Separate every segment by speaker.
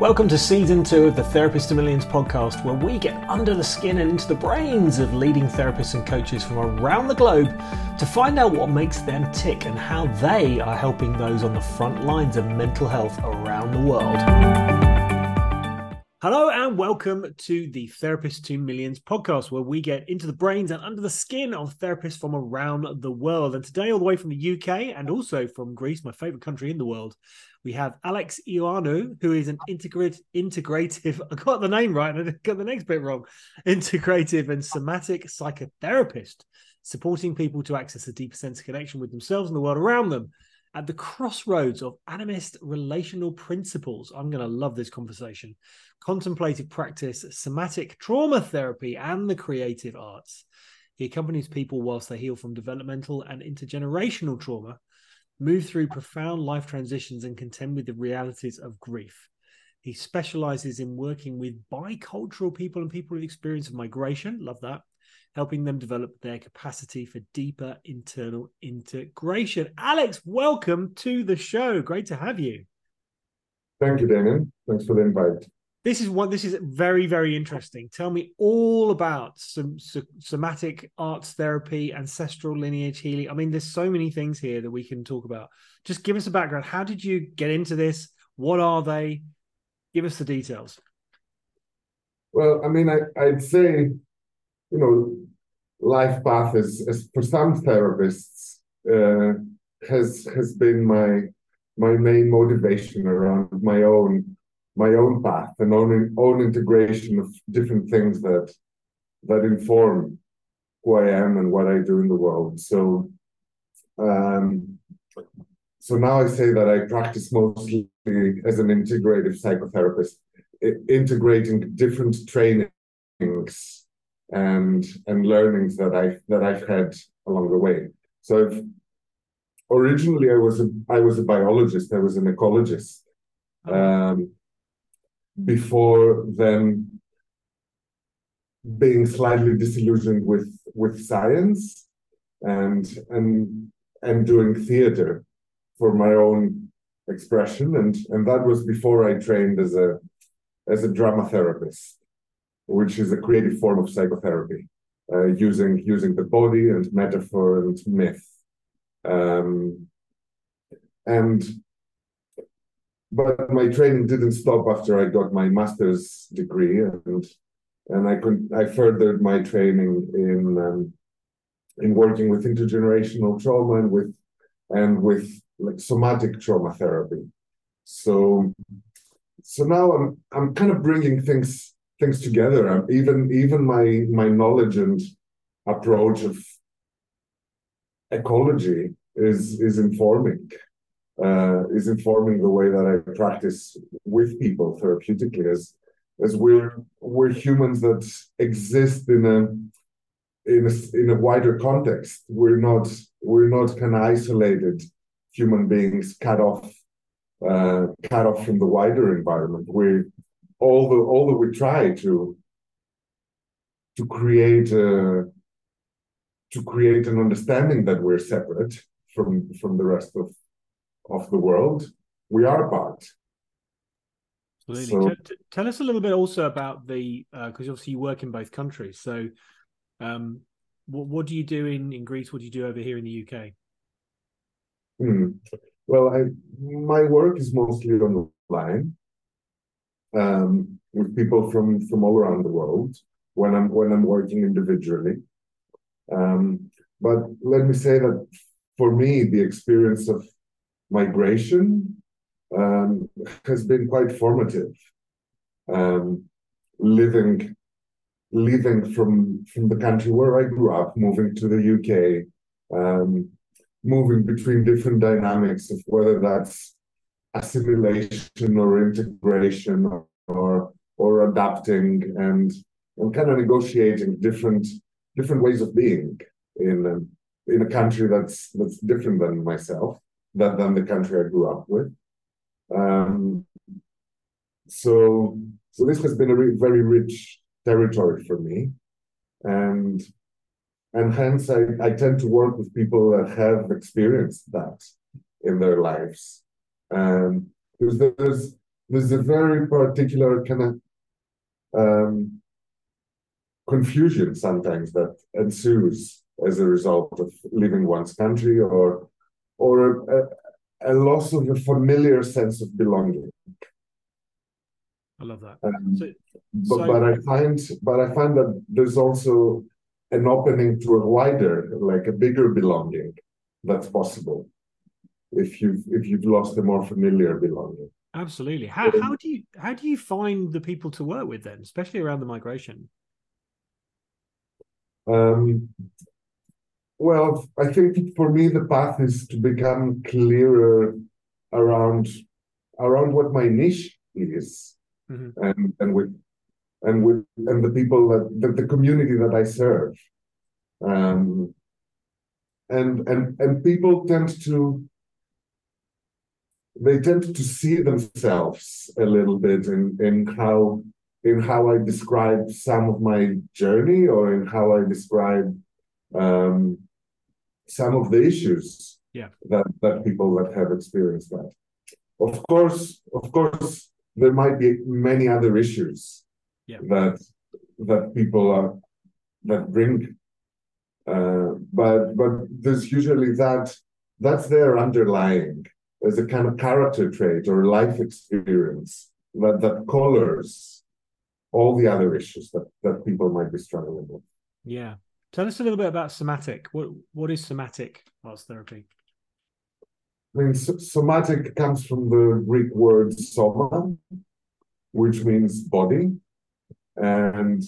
Speaker 1: Welcome to season two of the Therapist to Millions podcast, where we get under the skin and into the brains of leading therapists and coaches from around the globe to find out what makes them tick and how they are helping those on the front lines of mental health around the world. Hello, and welcome to the Therapist to Millions podcast, where we get into the brains and under the skin of therapists from around the world. And today, all the way from the UK and also from Greece, my favorite country in the world, we have Alex Ioannou, who is an integrate, integrative, I got the name right, and I got the next bit wrong, integrative and somatic psychotherapist, supporting people to access a deeper sense of connection with themselves and the world around them at the crossroads of animist relational principles. I'm going to love this conversation. Contemplative practice, somatic trauma therapy, and the creative arts. He accompanies people whilst they heal from developmental and intergenerational trauma move through profound life transitions and contend with the realities of grief. He specializes in working with bicultural people and people with experience of migration. Love that. Helping them develop their capacity for deeper internal integration. Alex, welcome to the show. Great to have you.
Speaker 2: Thank you, Damian. Thanks for the invite.
Speaker 1: This is what this is very very interesting. Tell me all about some somatic arts therapy, ancestral lineage healing. I mean, there's so many things here that we can talk about. Just give us a background. How did you get into this? What are they? Give us the details.
Speaker 2: Well, I mean, I, I'd say, you know, life path is, is for some therapists uh, has has been my my main motivation around my own my own path and own own integration of different things that that inform who I am and what I do in the world. So um, so now I say that I practice mostly as an integrative psychotherapist, integrating different trainings and and learnings that I that I've had along the way. So I've, originally I was a I was a biologist. I was an ecologist. Um, before then being slightly disillusioned with with science and and and doing theater for my own expression and and that was before I trained as a as a drama therapist which is a creative form of psychotherapy uh, using using the body and metaphor and myth um, and but my training didn't stop after I got my master's degree, and and I could I furthered my training in um, in working with intergenerational trauma and with and with like somatic trauma therapy. So so now I'm I'm kind of bringing things things together. I'm, even even my my knowledge and approach of ecology is is informing uh, is informing the way that I practice with people therapeutically as as we're we're humans that exist in a in a, in a wider context. We're not we're not kind of isolated human beings cut off uh, cut off from the wider environment. We all that we try to to create a to create an understanding that we're separate from from the rest of of the world, we are part.
Speaker 1: Absolutely. So, tell us a little bit also about the because uh, obviously you work in both countries. So, um, what what do you do in in Greece? What do you do over here in the UK?
Speaker 2: Hmm. Well, I, my work is mostly online um, with people from from all around the world when I'm when I'm working individually. Um, but let me say that for me, the experience of migration um, has been quite formative. Um, living, living from from the country where I grew up, moving to the UK, um, moving between different dynamics of whether that's assimilation or integration or or adapting and and kind of negotiating different different ways of being in um, in a country that's that's different than myself than, than the country I grew up with. Um, so, so this has been a re- very rich territory for me, and and hence I, I tend to work with people that have experienced that in their lives. Um, there's there's a very particular kind of um, confusion sometimes that ensues as a result of leaving one's country or or a, a loss of a familiar sense of belonging.
Speaker 1: I love that.
Speaker 2: Um,
Speaker 1: So,
Speaker 2: but,
Speaker 1: so-
Speaker 2: but I find but I find that there's also an opening to a wider, like a bigger belonging that's possible if you've if you've lost a more familiar belonging.
Speaker 1: absolutely. How how do you how do you find the people to work with then, especially around the migration?
Speaker 2: Um, well, I think for me the path is to become clearer around around what my niche is,
Speaker 1: Mhm.
Speaker 2: and and with and with and the people that the, the community that I serve, um, and and and people tend to they tend to see themselves a little bit in in how in how I describe some of my journey or in how I describe um, some of the issues
Speaker 1: Yeah.
Speaker 2: that, that people that have experienced that. Of course, of course, there might be many other issues
Speaker 1: Yeah.
Speaker 2: that that people are that bring, uh, but but there's usually that that's their underlying as a kind of character trait or life experience that that colors all the other issues that, that people might be struggling with.
Speaker 1: Yeah. Tell us a little bit about somatic. What what is somatic arts therapy?
Speaker 2: I mean, somatic comes from the Greek word soma, which means body, and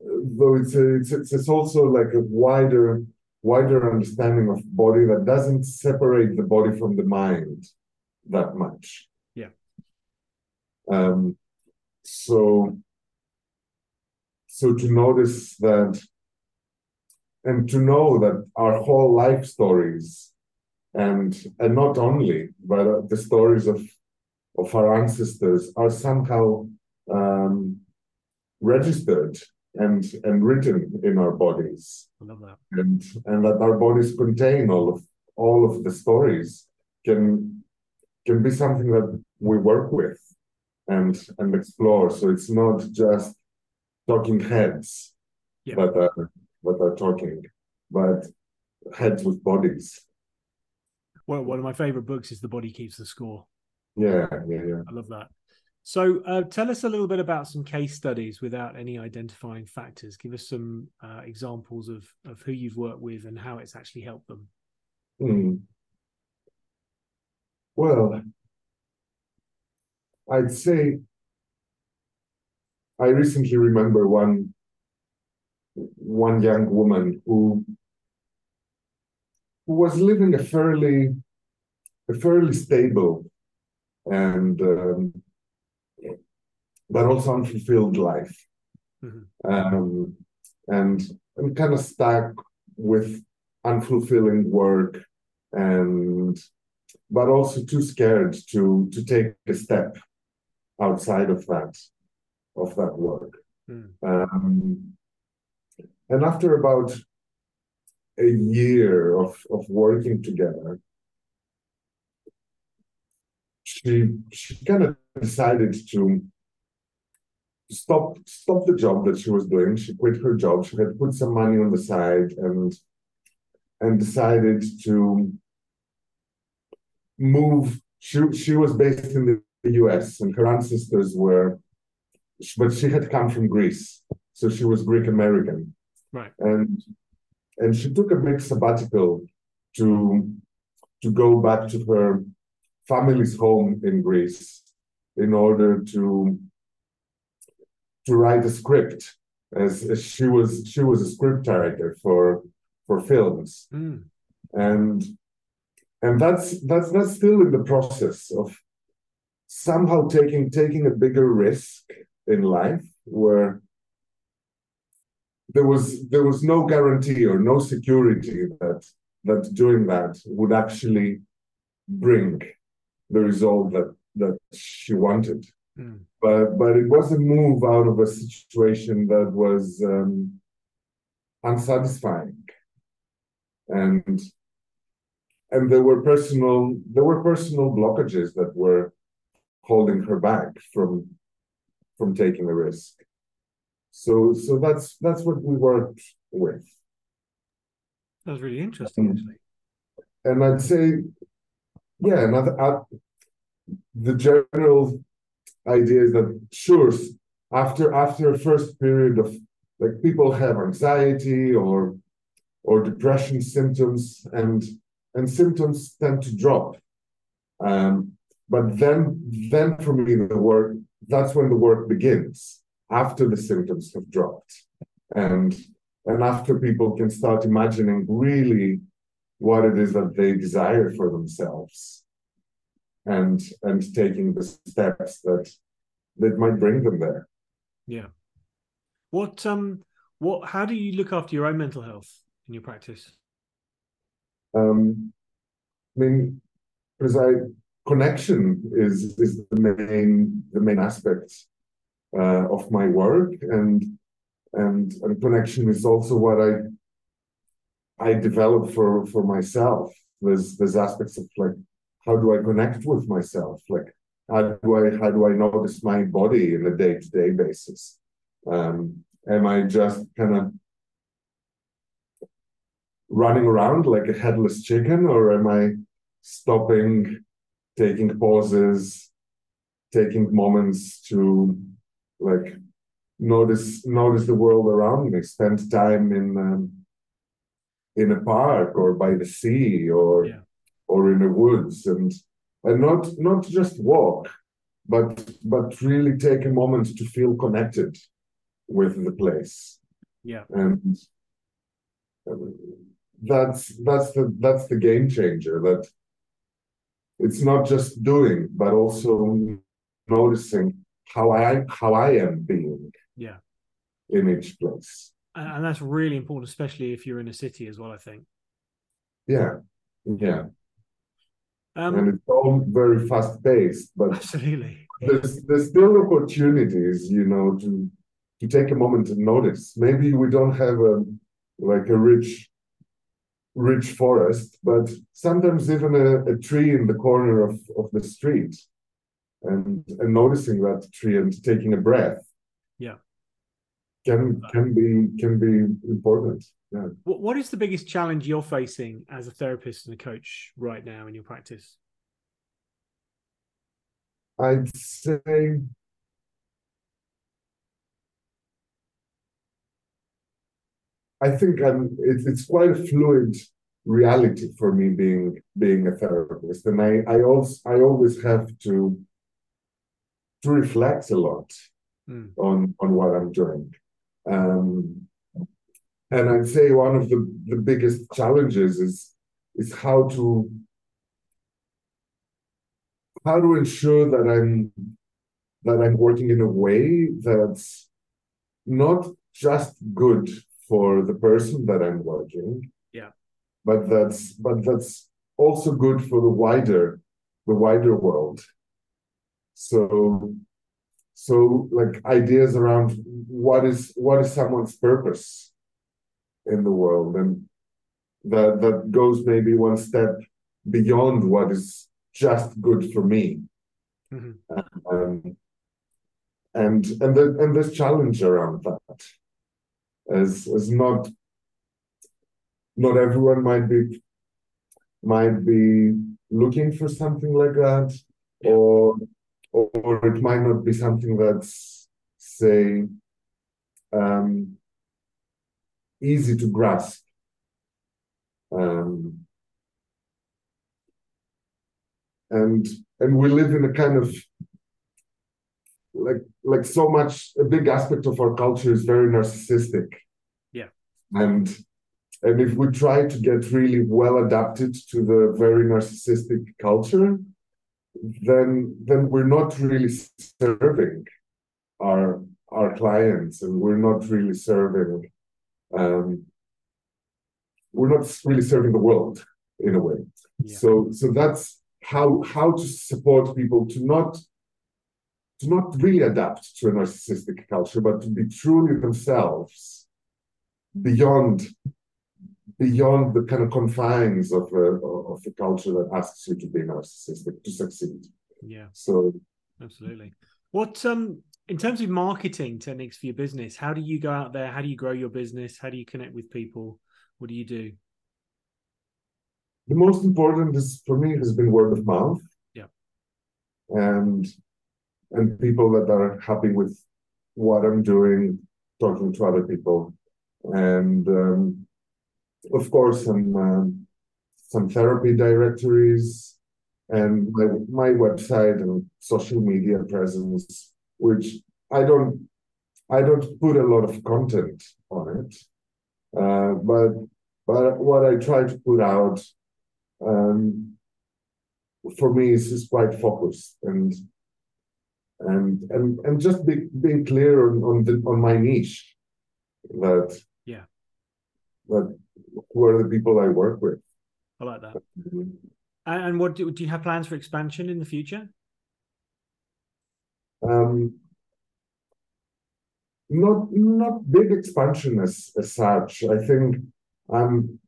Speaker 2: though it's a, it's it's it's also like a wider wider understanding of body that doesn't separate the body from the mind that much.
Speaker 1: Yeah.
Speaker 2: Um. So. So to notice that, and to know that our whole life stories and and not only but the stories of of our ancestors are somehow um, registered and and written in our bodies
Speaker 1: I love that.
Speaker 2: and and that our bodies contain all of all of the stories can can be something that we work with and and explore so it's not just talking heads
Speaker 1: Yeah.
Speaker 2: that are that are talking but heads with bodies
Speaker 1: Well, one of my favorite books is The Body Keeps the Score.
Speaker 2: yeah yeah yeah
Speaker 1: I love that. So, uh, tell us a little bit about some case studies without any identifying factors. Give us some uh, examples of of who you've worked with and how it's actually helped them.
Speaker 2: Hmm. Well, I'd say I recently remember one one young woman who who was living a fairly a fairly stable and um, but also unfulfilled life
Speaker 1: Mhm.
Speaker 2: um, and and kind of stuck with unfulfilling work and but also too scared to to take a step outside of that of that work
Speaker 1: Mm.
Speaker 2: um, and after about a year of of working together she she kind of decided to stop stop the job that she was doing. She quit her job. She had put some money on the side and and decided to move. She she was based in the US and her ancestors were but she had come from Greece. So she was Greek American.
Speaker 1: Right.
Speaker 2: and and she took a big sabbatical to to go back to her family's home in Greece in order to to write a script as, as she was she was a script director for for films
Speaker 1: Mm.
Speaker 2: and and that's that's that's still in the process of somehow taking taking a bigger risk in life where there was there was no guarantee or no security that that doing that would actually bring the result that that she wanted
Speaker 1: Mm.
Speaker 2: But but it was a move out of a situation that was um, unsatisfying and and there were personal there were personal blockages that were holding her back from from taking the risk. So so that's that's what we worked with.
Speaker 1: That's really interesting, actually.
Speaker 2: And I'd say, yeah, another uh, the general idea is that sure, after after a first period of like people have anxiety or or depression symptoms and and symptoms tend to drop. Um, but then then for me the work that's when the work begins after the symptoms have dropped and and after people can start imagining really what it is that they desire for themselves and and taking the steps that that might bring them there.
Speaker 1: Yeah. What um what how do you look after your own mental health in your practice?
Speaker 2: Um i mean because i connection is is the main the main aspect uh, of my work and and and connection is also what I I develop for for myself. There's there's aspects of like how do I connect with myself? Like how do I how do I notice my body in a day to day basis? Um, am I just kind of running around like a headless chicken, or am I stopping, taking pauses, taking moments to like notice notice the world around me spend time in um, in a park or by the sea or
Speaker 1: yeah.
Speaker 2: Or in the woods and and not not just walk but but really take a moment to feel connected with the place.
Speaker 1: Yeah.
Speaker 2: And uh, that's that's the that's the game changer that it's not just doing but also noticing how i how i am being
Speaker 1: yeah.
Speaker 2: in each place.
Speaker 1: And, and that's really important especially if you're in a city as well i think.
Speaker 2: Yeah. Yeah
Speaker 1: um
Speaker 2: and it's all very fast paced but
Speaker 1: absolutely.
Speaker 2: there's there's still opportunities you know to to take a moment to notice. Maybe we don't have a like a rich rich forest but sometimes even a, a tree in the corner of of the street and and noticing that tree and taking a breath
Speaker 1: yeah.
Speaker 2: can can be can be important yeah.
Speaker 1: What, what is the biggest challenge you're facing as a therapist and a coach right now in your practice?
Speaker 2: I'd say i think i'm it's, it's quite a fluid reality for me being being a therapist. And i i also i always have to to reflect a lot
Speaker 1: Mm.
Speaker 2: on on what i'm doing. Um, and I'd say one of the, the biggest challenges is is how to how to ensure that I'm that I'm working in a way that's not just good for the person that I'm working,
Speaker 1: Yeah.
Speaker 2: but that's but that's also good for the wider the wider world. So so like ideas around what is what is someone's purpose in the world and that that goes maybe one step beyond what is just good for me
Speaker 1: Mhm.
Speaker 2: um, and and the, and this challenge around that is is not not everyone might be might be looking for something like that
Speaker 1: Yeah.
Speaker 2: or or it might not be something that's say um, easy to grasp um, and and we live in a kind of like like so much a big aspect of our culture is very narcissistic
Speaker 1: Yeah.
Speaker 2: and and if we try to get really well adapted to the very narcissistic culture then then we're not really serving our our clients and we're not really serving um we're not really serving the world in a way
Speaker 1: Yeah.
Speaker 2: so so that's how how to support people to not to not really adapt to a narcissistic culture but to be truly themselves beyond beyond the kind of confines of a of a culture that asks you to be narcissistic to succeed
Speaker 1: yeah
Speaker 2: so
Speaker 1: Absolutely. What um in terms of marketing techniques for your business, how do you go out there? How do you grow your business? How do you connect with people? What do you do?
Speaker 2: The most important is for me has been word of mouth.
Speaker 1: Yeah.
Speaker 2: And and people that are happy with what I'm doing, talking to other people, and um, of course some um, some therapy directories, and my my website and social media presence, which I don't I don't put a lot of content on it, uh, but but what I try to put out um, for me is, is quite focused and and and and just be, being clear on on, the, on my niche that
Speaker 1: yeah
Speaker 2: that who are the people I work with.
Speaker 1: I like that. And what do, do you have plans for expansion in the future?
Speaker 2: Um, not not big expansion as as such. I think I'm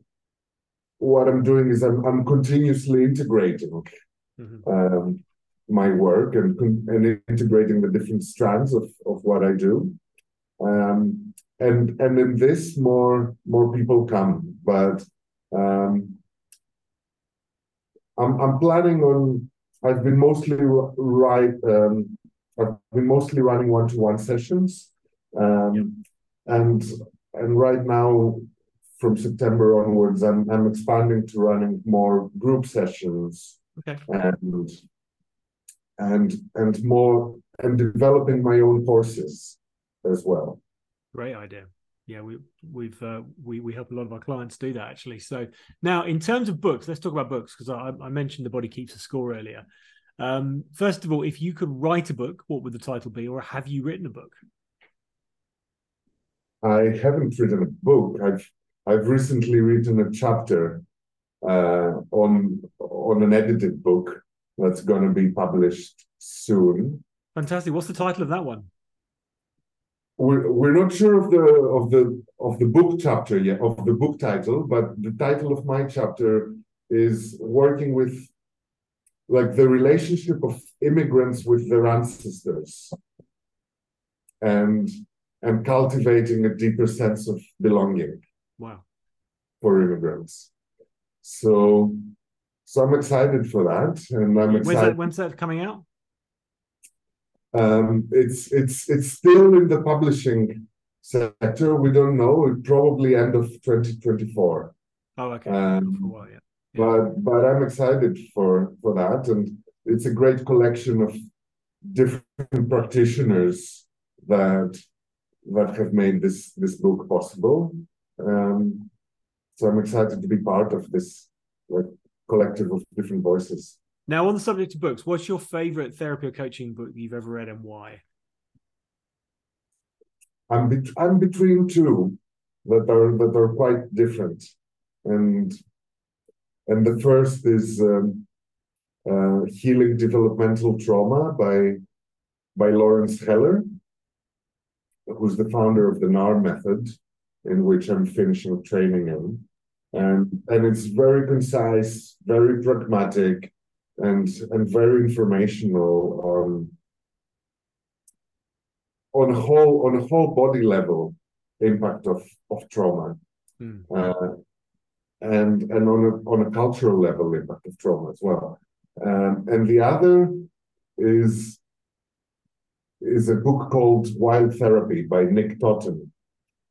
Speaker 2: what I'm doing is I'm I'm continuously integrating mm-hmm. um, my work and and integrating the different strands of of what I do. Um, and and in this more more people come, but um, I'm I'm planning on. I've been mostly right. I've been mostly running one-to-one sessions, um, and and right now from September onwards, I'm I'm expanding to running more group sessions
Speaker 1: okay.
Speaker 2: and and and more and developing my own courses as well.
Speaker 1: Great idea. Yeah, we we've uh, we we help a lot of our clients do that actually. So now, in terms of books, let's talk about books because I, I mentioned the body keeps a score earlier. Um, first of all, if you could write a book, what would the title be, or have you written a book?
Speaker 2: I haven't written a book. I've I've recently written a chapter uh, on on an edited book that's going to be published soon.
Speaker 1: Fantastic. What's the title of that one?
Speaker 2: We're, we're not sure of the of the of the book chapter yet of the book title, but the title of my chapter is working with like the relationship of immigrants with their ancestors and and cultivating a deeper sense of belonging.
Speaker 1: Wow.
Speaker 2: For immigrants. So so I'm excited for that, and I'm excited.
Speaker 1: When's that, when's that coming out?
Speaker 2: Um, it's it's it's still in the publishing sector. We don't know. It probably end of 2024.
Speaker 1: Oh, okay. Um, while, yeah.
Speaker 2: But but I'm excited for for that, and it's a great collection of different practitioners that that have made this this book possible. Um, so I'm excited to be part of this like collective of different voices.
Speaker 1: Now, on the subject of books, what's your favorite therapy or coaching book you've ever read and why?
Speaker 2: I'm be- I'm between two that are that are quite different, and and the first is um, uh, Healing Developmental Trauma by by Lawrence Heller, who's the founder of the NARM method, in which I'm finishing training in and and it's very concise, very pragmatic, and and very informational on on a whole on a whole body level impact of of trauma,
Speaker 1: mm.
Speaker 2: uh, and and on a on a cultural level impact of trauma as well. Um, and the other is is a book called Wild Therapy by Nick Totton,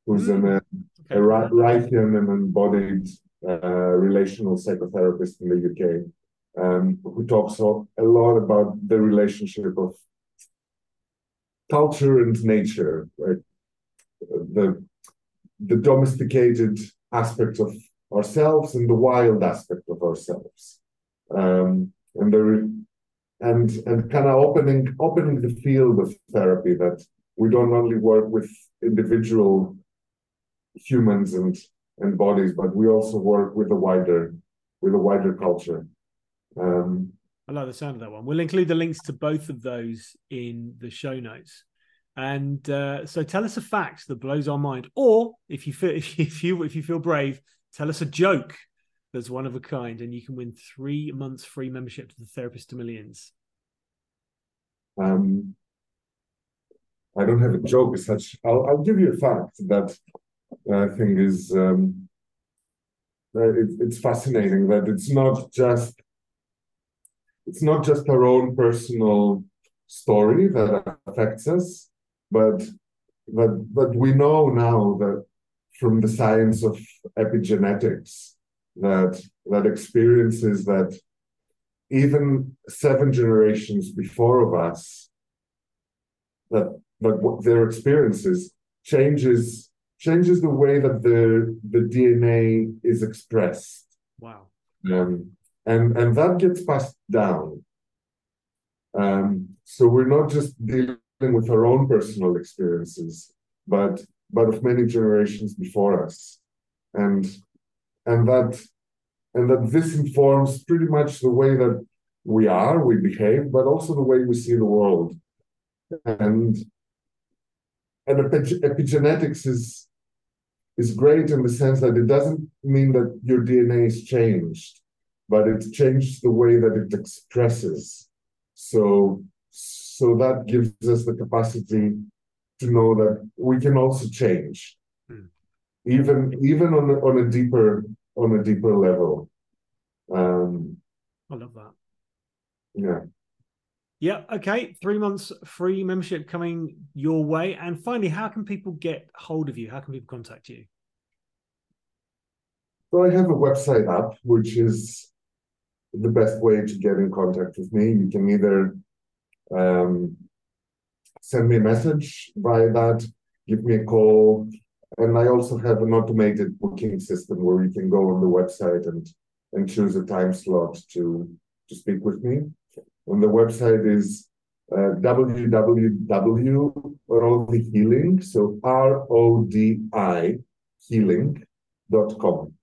Speaker 2: who's mm. an a Reichian and embodied uh, relational psychotherapist in the UK, um, who talks a lot about the relationship of culture and nature, right? The the domesticated aspect of ourselves and the wild aspect of ourselves, um, and the and and kind of opening opening the field of therapy that we don't only work with individual humans and and bodies, but we also work with a wider with a wider culture. Um,
Speaker 1: I like the sound of that one. We'll include the links to both of those in the show notes. And uh, so, tell us a fact that blows our mind, or if you feel if you if you feel brave, tell us a joke that's one of a kind, and you can win three months free membership to the Therapist to Millions.
Speaker 2: Um, I don't have a joke as such. I'll, I'll give you a fact that I think is um, it, it's fascinating that it's not just it's not just our own personal story that affects us, but but but we know now that from the science of epigenetics that that experiences that even seven generations before of us that that what their experiences changes changes the way that the the DNA is expressed.
Speaker 1: Wow.
Speaker 2: Um, and and that gets passed down. Um, so we're not just dealing with our own personal experiences, but but of many generations before us, and and that and that this informs pretty much the way that we are, we behave, but also the way we see the world. And and epigenetics is is great in the sense that it doesn't mean that your DNA is changed, but it changes the way that it expresses. So so that gives us the capacity to know that we can also change, mm. even even on a, on a deeper on a deeper level. Um,
Speaker 1: I love that.
Speaker 2: Yeah.
Speaker 1: Yeah. Okay. Three months free membership coming your way. And finally, how can people get hold of you? How can people contact you?
Speaker 2: So I have a website up, which is the best way to get in contact with me. You can either um, send me a message via that, give me a call, and I also have an automated booking system where you can go on the website and and choose a time slot to to speak with me. And the website is uh, www.rodi healing, so R O D I healing.com.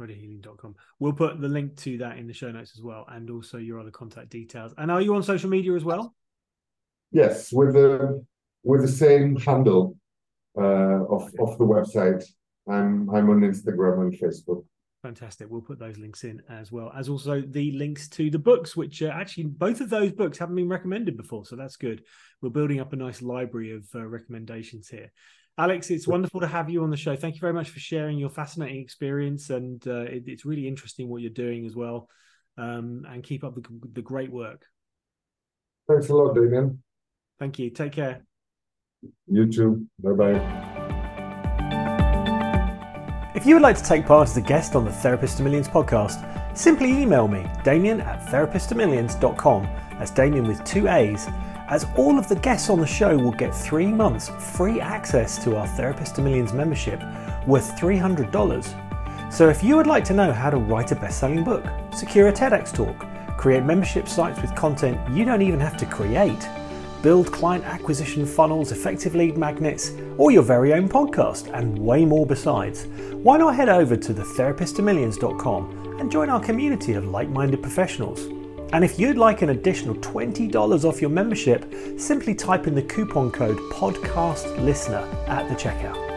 Speaker 1: RodiHealing.com. We'll put the link to that in the show notes as well, and also your other contact details. And are you on social media as well?
Speaker 2: Yes, with the with the same handle uh, of of the website. I'm I'm on Instagram and Facebook.
Speaker 1: Fantastic. We'll put those links in as well as also the links to the books, which uh, actually both of those books haven't been recommended before, so that's good. We're building up a nice library of uh, recommendations here. Alex, it's wonderful to have you on the show. Thank you very much for sharing your fascinating experience, and uh, it, it's really interesting what you're doing as well. Um, and keep up the, the great work.
Speaker 2: Thanks a lot, Damian.
Speaker 1: Thank you. Take care.
Speaker 2: You too. Bye bye.
Speaker 1: If you would like to take part as a guest on the Therapist to Millions podcast, simply email me, damian at therapisttomillions.com. That's Damian with two A's, as all of the guests on the show will get three months free access to our Therapist to Millions membership worth $300. So if you would like to know how to write a best selling book, secure a TEDx talk, create membership sites with content you don't even have to create, build client acquisition funnels, effective lead magnets, or your very own podcast, and way more besides, why not head over to therapisttomillions.com and join our community of like minded professionals? And if you'd like an additional $20 off your membership, simply type in the coupon code PODCASTLISTENER at the checkout.